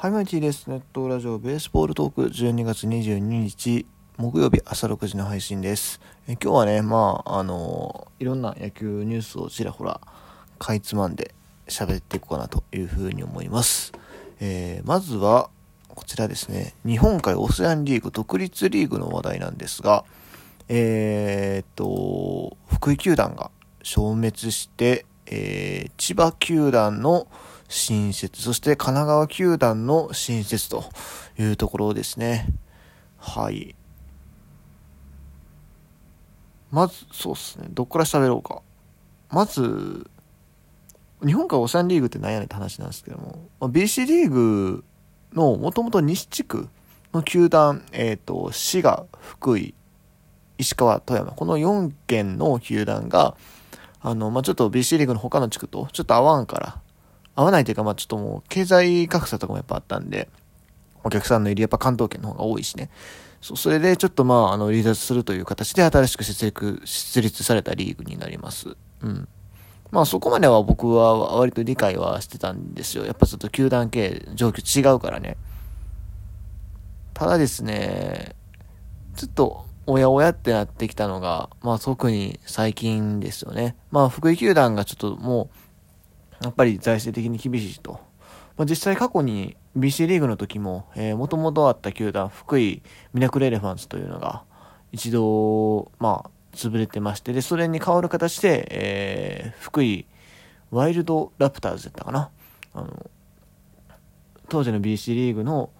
はい、マイティです。ネットラジオベースボールトーク12月22日木曜日朝6時の配信です。え今日はね、まあ、あのいろんな野球ニュースをちらほらかいつまんで喋っていこうかなというふうに思います。えー、まずは、こちらですね、日本海オセアンリーグ独立リーグの話題なんですが、えー、っと、福井球団が消滅して、えー、千葉球団の新設、そして神奈川球団の新設というところですね。はい。まず、そうっすね。どっから喋ろうか。まず、日本からオシャンリーグって何やねんって話なんですけども、BC リーグのもともと西地区の球団、えっ、ー、と、滋賀、福井、石川、富山、この4県の球団が、あの、まあ、ちょっと BC リーグの他の地区とちょっと合わんから、合わないというか、まあちょっともう、経済格差とかもやっぱあったんで、お客さんのいるやっぱ関東圏の方が多いしね。そう、それでちょっとまあ、あの、離脱するという形で新しく設立、設立されたリーグになります。うん。まあそこまでは僕は割と理解はしてたんですよ。やっぱちょっと球団系状況違うからね。ただですね、ちょっと、おやおやってなってきたのが、まあ特に最近ですよね。まあ福井球団がちょっともう、やっぱり財政的に厳しいと。まあ、実際過去に BC リーグの時も、えー、元々あった球団、福井ミラクルエレファンツというのが、一度、まあ、潰れてまして、で、それに代わる形で、えー、福井ワイルドラプターズだったかな。あの、当時の BC リーグの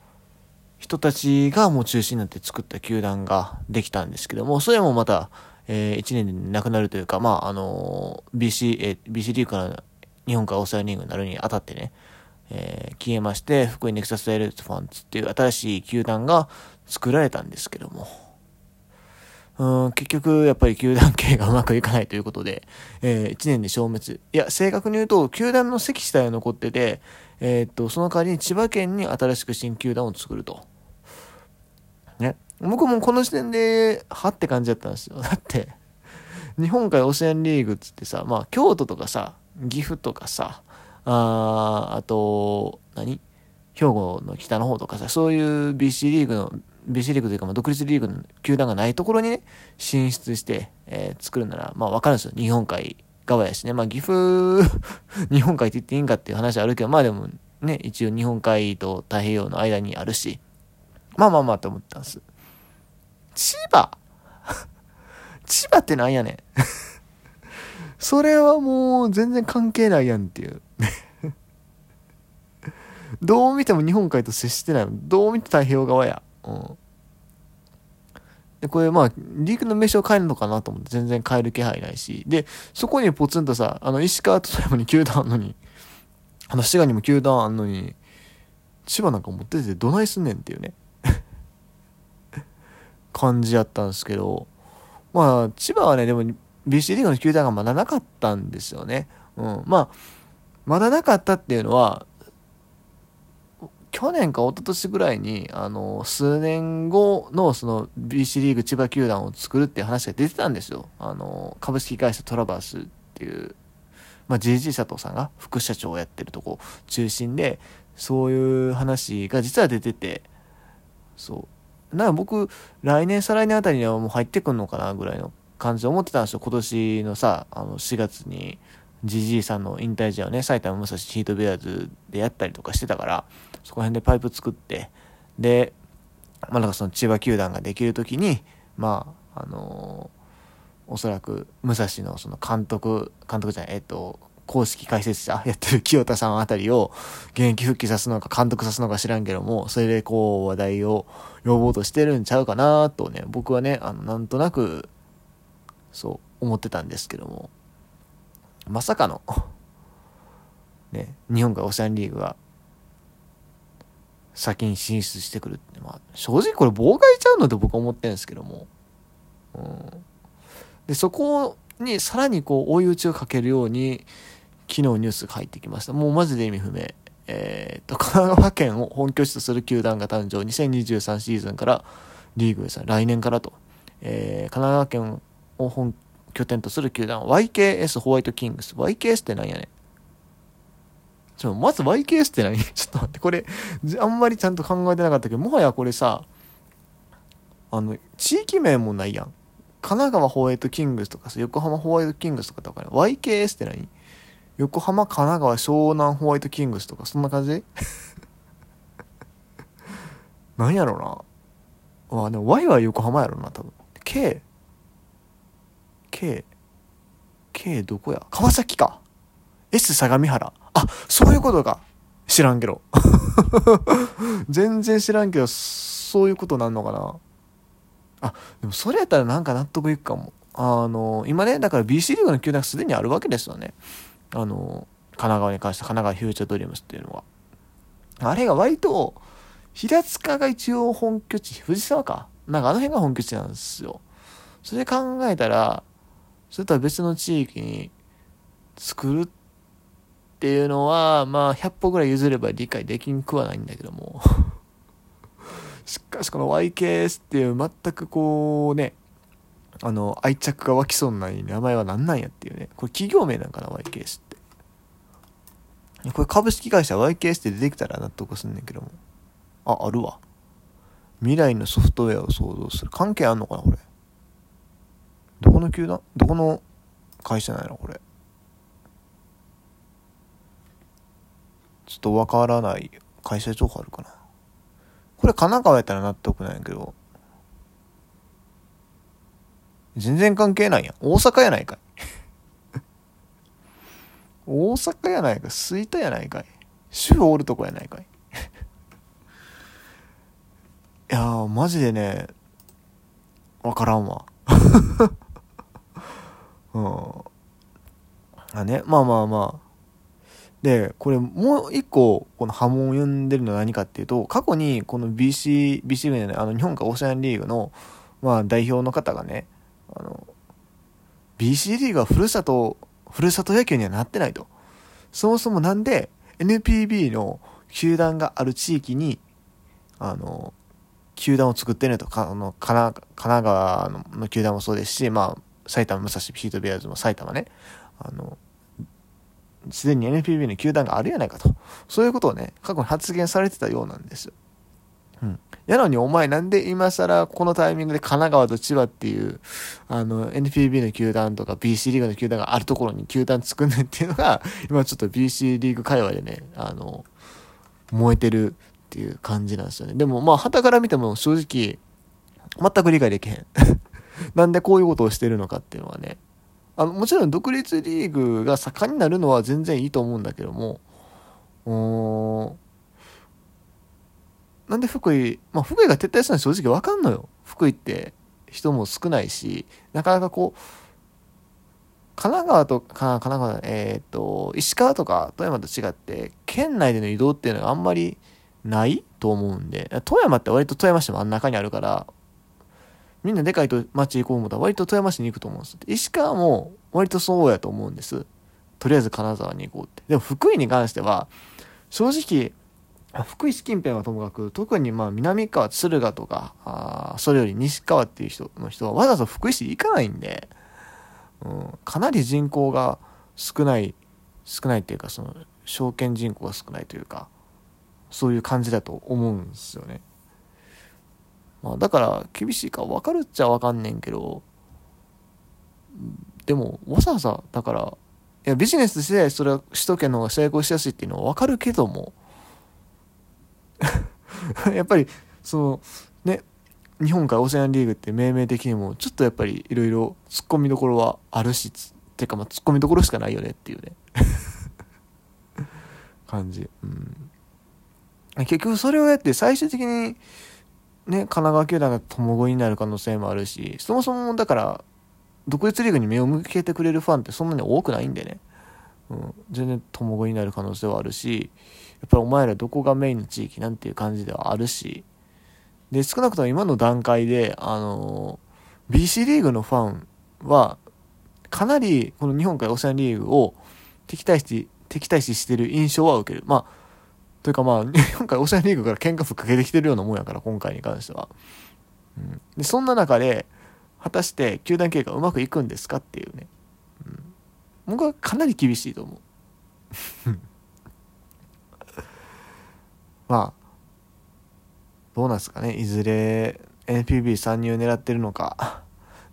人たちがもう中心になって作った球団ができたんですけども、それもまた、えー、1年でなくなるというか、まあ、あの BC、えー、BC リーグから日本からオーストラリアリーグになるにあたってね、えー、消えまして、福井ネクサスエレファンツっていう新しい球団が作られたんですけども、うん、結局、やっぱり球団経営がうまくいかないということで、えー、1年で消滅。いや、正確に言うと、球団の席自体は残ってて、えー、っと、その代わりに千葉県に新しく新球団を作ると。ね。僕もこの時点で、はって感じだったんですよ。だって、日本海オセアンリーグっつってさ、まあ、京都とかさ、岐阜とかさ、ああと、何？兵庫の北の方とかさ、そういう BC リーグの、BC リーグというか、まあ、独立リーグの球団がないところにね、進出して、えー、作るなら、まあわかるんですよ。日本海側やしね。まあ岐阜 日本海って言っていいんかっていう話あるけど、まあでもね、一応日本海と太平洋の間にあるし、まあまあまあと思ったんです。千葉？千葉ってなんやねんそれはもう全然関係ないやんっていう どう見ても日本海と接してないどう見て太平洋側や。うん。で、これまあ、リーグの名称変えるのかなと思って全然変える気配ないし。で、そこにポツンとさ、あの、石川と富山に球団あんのに、あの、滋賀にも球団あんのに、千葉なんか持っててどないすんねんっていうね 感じやったんですけど、まあ、千葉はね、でも BC リーグの球団がまだなかったんですよね。うん。まあ、まだなかったっていうのは、去年か一昨年ぐらいに、あの、数年後のその BC リーグ千葉球団を作るっていう話が出てたんですよ。あの、株式会社トラバースっていう、まあ、JG 佐藤さんが副社長をやってるとこ中心で、そういう話が実は出てて、そう。なんか僕、来年再来年あたりにはもう入ってくんのかなぐらいの感じで思ってたんですよ。今年のさ、あの4月に、ジジイさんの引退試合をね、埼玉武蔵ヒートベアーズでやったりとかしてたから、そこら辺でパイプ作って、で、まあなんかその千葉球団ができるときに、まあ、あのー、おそらく武蔵のその監督、監督じゃない、えっ、と、公式解説者やってる清田さんあたりを現役復帰さすのか監督さすのか知らんけども、それでこう話題を呼ぼうとしてるんちゃうかなとね、僕はね、あの、なんとなくそう思ってたんですけども。まさかの ね日本がオシャンリーグが先に進出してくるって、まあ、正直これ妨害ちゃうのって僕は思ってるんですけども、うん、でそこにさらにこう追い打ちをかけるように昨日ニュースが入ってきました。もうマジで意味不明。えー、っと神奈川県を本拠地とする球団が誕生。2023シーズンからリーグですね来年からと、えー、神奈川県を本拠点とする球団、YKS ホワイトキングス。YKS って何やねんちょ、まず YKS って何 ちょっと待って、これ、あんまりちゃんと考えてなかったけど、もはやこれさ、あの、地域名もないやん。神奈川ホワイトキングスとかさ、横浜ホワイトキングスとかとかね、YKS って何？横浜、神奈川、湘南ホワイトキングスとか、そんな感じ？何やろな。まあでも Y は横浜やろな、多分。K、K、K どこや？川崎か。S 相模原。あ、そういうことか。知らんけど。全然知らんけど、そういうことなんのかな。あ、でもそれやったらなんか納得いくかも。あの、今ね、だから BC リーグの球団がすでにあるわけですよね。あの、神奈川に関して神奈川フューチャードリームスっていうのは。あれが割と、平塚が一応本拠地、藤沢か。なんかあの辺が本拠地なんですよ。それ考えたら、それとは別の地域に作るっていうのは、まあ、100歩ぐらい譲れば理解できんくはないんだけども。しかしこの YKS っていう全くこうね、あの、愛着が湧きそうな名前は何なんやっていうね。これ企業名なんかな、YKS って。これ株式会社 YKS って出てきたら納得すんねんけども。あ、あるわ。未来のソフトウェアを創造する。関係あんのかな、これ。この球団？どこの会社なのこれ。ちょっとわからない会社情報あるかな。これ神奈川やったら納得なんやけど。全然関係ないやん。大阪やないかい。大阪やないか。吹田やないかい。主婦おるとこやないかい。いやー、マジでね、わからんわ。うん。あね、まあまあまあ。で、これもう一個、この波紋を呼んでるのは何かっていうと、過去にこの BC、BC ね、あの日本かオーシャンリーグの、まあ代表の方がね、あの、BC リーグはふるさと、ふるさと野球にはなってないと。そもそもなんで NPB の球団がある地域に、あの、球団を作ってるとか、あの、神奈川の球団もそうですし、まあ、埼玉武蔵ヒートベアーズも埼玉ね、あの、すでに NPB の球団があるやないかと。そういうことをね、過去に発言されてたようなんですよ。うん。やのにお前なんで今更このタイミングで神奈川と千葉っていう、あの、NPB の球団とか BC リーグの球団があるところに球団作んねんっていうのが、今ちょっと BC リーグ界隈でね、あの、燃えてるっていう感じなんですよね。でもまあ、旗から見ても正直、全く理解できへん。なんでこういうことをしてるのかっていうのはね。あの、もちろん独立リーグが盛んになるのは全然いいと思うんだけども、うなんで福井、まあ福井が撤退したのは正直わかんのよ。福井って人も少ないし、なかなかこう、神奈川と、か神奈川、えっ、ー、と、石川とか富山と違って、県内での移動っていうのがあんまりないと思うんで、富山って割と富山市の真ん中にあるから、みんなでかいと町行こう思ったら割と富山市に行くと思うんです。石川も割とそうやと思うんです。とりあえず金沢に行こうって。でも福井に関しては、正直、福井市近辺はともかく、特にまあ南川、敦賀とか、あそれより西川っていう人の人はわざわざ福井市行かないんで、うん、かなり人口が少ない、少ないっていうか、その、証券人口が少ないというか、そういう感じだと思うんですよね。まあ、だから厳しいか分かるっちゃ分かんねんけど、でもわざわざ、だから、いやビジネスしてそれは首都圏の方が成功しやすいっていうのは分かるけども、やっぱり、その、ね、日本からオーシャンリーグって命名的にも、ちょっとやっぱりいろいろ突っ込みどころはあるし、っていうかまあ突っ込みどころしかないよねっていうね 感じ。うん。結局それをやって最終的にね、神奈川球団が共食いになる可能性もあるし、そもそもだから、独立リーグに目を向けてくれるファンってそんなに多くないんでね、うん、全然共食いになる可能性はあるし、やっぱりお前らどこがメインの地域なんていう感じではあるし、で、少なくとも今の段階で、あの BC リーグのファンは、かなりこの日本からオセアンリーグを敵対し、敵対視してる印象は受ける。まあ、というかまあ、今回オシャンリーグから喧嘩ふっかけてきてるようなもんやから、今回に関しては。うん、でそんな中で、果たして球団経過うまくいくんですかっていうね。うん、僕はかなり厳しいと思う。まあどうなんですかねいずれ NPB 参入狙ってるのか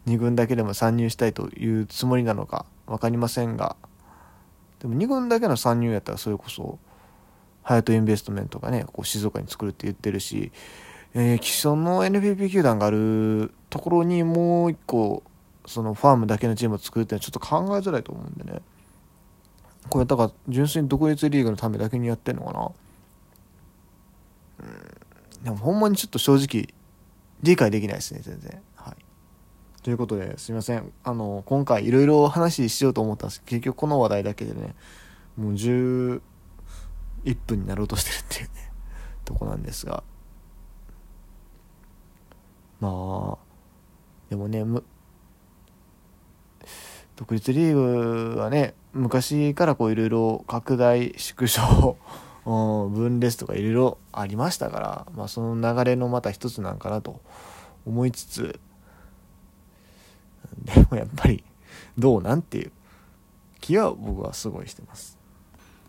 2軍だけでも参入したいというつもりなのか分かりませんがでも2軍だけの参入やったらそれこそハヤトインベストメントがねこう静岡に作るって言ってるし、えー、既存の NPB 球団があるところにもう一個そのファームだけのチームを作るっていうのはちょっと考えづらいと思うんでね。これだから純粋に独立リーグのためだけにやってんのかな。うん。でもほんまにちょっと正直理解できないですね全然。はい。ということですいません。あの今回いろいろ話しようと思ったんですけど結局この話題だけでねもう10 1分になろうとしてるっていうねとこなんですが。まあでもね独立リーグはね昔からこういろいろ拡大縮小 分裂とかいろいろありましたから、まあ、その流れのまた一つなんかなと思いつつ。でもやっぱりどうなんていう気は僕はすごいしてます、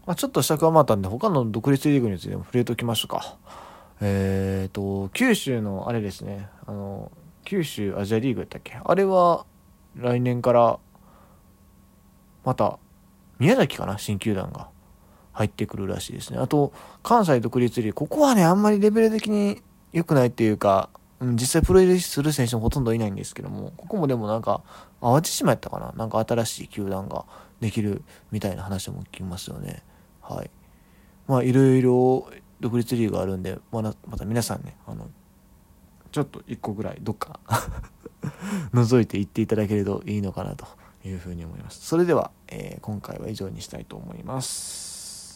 まあ、ちょっと尺余ったんで他の独立リーグについても触れておきましょうか。えっ、ー、と九州のあれですね。あの九州アジアリーグやったっけ？あれは来年からまた宮崎かな？新球団が入ってくるらしいですね。あと関西独立リーグ。ここはねあんまりレベル的に良くないっていうか、うん、実際プロ入りする選手もほとんどいないんですけどもここもでもなんか淡路島やったかな？なんか新しい球団ができるみたいな話も聞きますよね。はいまあいろいろ独立リーグあるんでまだまた皆さんねあのちょっと1個ぐらいどっか 覗いて行っていただけるといいのかなというふうに思います。それでは、えー、今回は以上にしたいと思います。